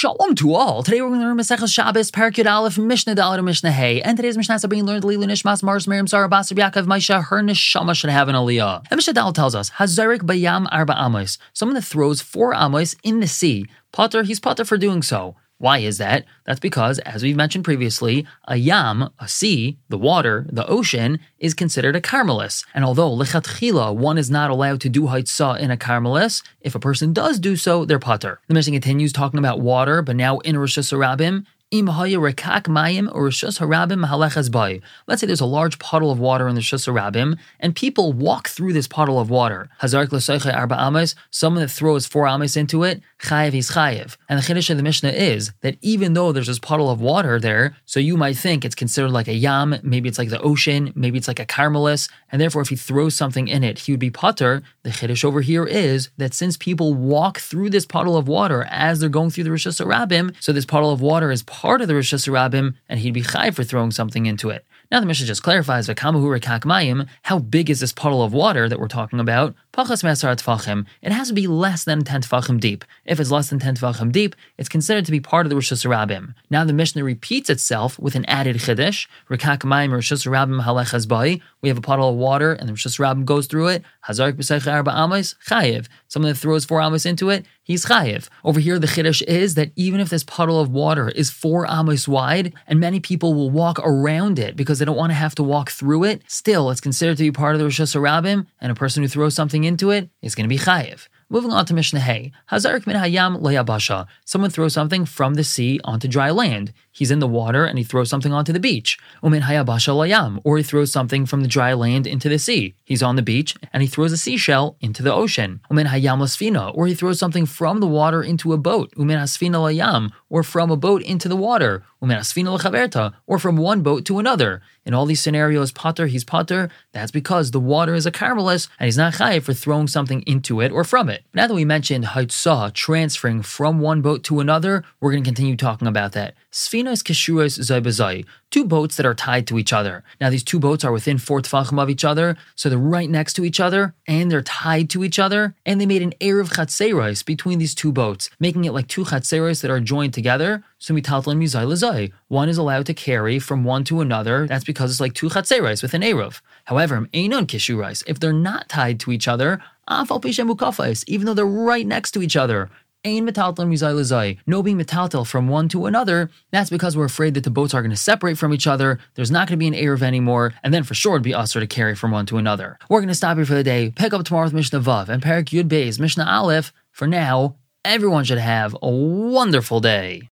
Shalom to all. Today we're going to learn Maseches Shabbos, Parakut Aleph, Mishnah Dalet, Mishnah Hay. And today's Mishnah is being learned Lilu Nishmas, Mars, Miriam, Sarah, Basar, Yaakov, Maisha, her Neshama should have an aliyah. And Mishnah Dalet tells us, Hazarik Bayam Arba Amos, someone that throws four Amos in the sea. Potter, he's Potter for doing so. Why is that? That's because, as we've mentioned previously, a yam, a sea, the water, the ocean, is considered a karmelis. And although lichatchila, one is not allowed to do haitzah in a karmelis, if a person does do so, they're pater. The Mishnah continues talking about water, but now in rishus harabim, Let's say there's a large puddle of water in the rishus harabim, and people walk through this puddle of water. Someone that throws four amos into it, chayev is chayev. And the chiddush of the Mishnah is that even though there's this puddle of water there, so you might think it's considered like a yam, maybe it's like the ocean, maybe it's like a karmelis, and therefore if he throws something in it, he would be putter. The chiddush over here is that since people walk through this puddle of water as they're going through the harabim, so this puddle of water is part of the rishus harabim and he'd be chai for throwing something into it. Now the Mishnah just clarifies V'kamahura kakmayim, how big is this puddle of water that we're talking about? Pachas mesar tfachim. It has to be less than 10 tfachim deep. If it's less than 10 tfachim deep, it's considered to be part of the rishus harabim. Now the Mishnah repeats itself with an added chiddush. Rekakmayim Rosh bai. We have a puddle of water and the rishus harabim goes through it. Amos chayiv. Someone that throws four amos into it, he's chayiv. Over here the chiddush is that even if this puddle of water is four amos wide, and many people will walk around it because they don't want to have to walk through it, still it's considered to be part of the rishus harabim, and a person who throws something into it is going to be chayiv. Moving on to Mishnah Hay. Hazarik min hayam layabasha. Someone throws something from the sea onto dry land. He's in the water and he throws something onto the beach. Umin hayabasha layam. Or he throws something from the dry land into the sea. He's on the beach and he throws a seashell into the ocean. Umin hayam lasfina. Or he throws something from the water into a boat. Umin hasfina layam. Or from a boat into the water. Or from one boat to another. In all these scenarios, potter, he's potter. That's because the water is a karmelis and he's not chayiv for throwing something into it or from it. Now that we mentioned haitzah, transferring from one boat to another, we're going to continue talking about that. Sfinas keshuras zay two boats that are tied to each other. Now these two boats are within four tefachim of each other, so they're right next to each other, and they're tied to each other, and they made an of chatzeros between these two boats, making it like two chatzeros that are joined together. So mitaltal and mizay One is allowed to carry from one to another. That's because it's like two chatzeros with an eruv. However, einon kishurais, if they're not tied to each other, even though they're right next to each other. Ain metaltel mizai No being metaltel from one to another. That's because we're afraid that the boats are going to separate from each other. There's not going to be an eruv anymore, and then for sure it'd be usher to carry from one to another. We're going to stop here for the day. Pick up tomorrow with Mishnah Vav and Parak Yud Beis Mishnah Aleph. For now, everyone should have a wonderful day.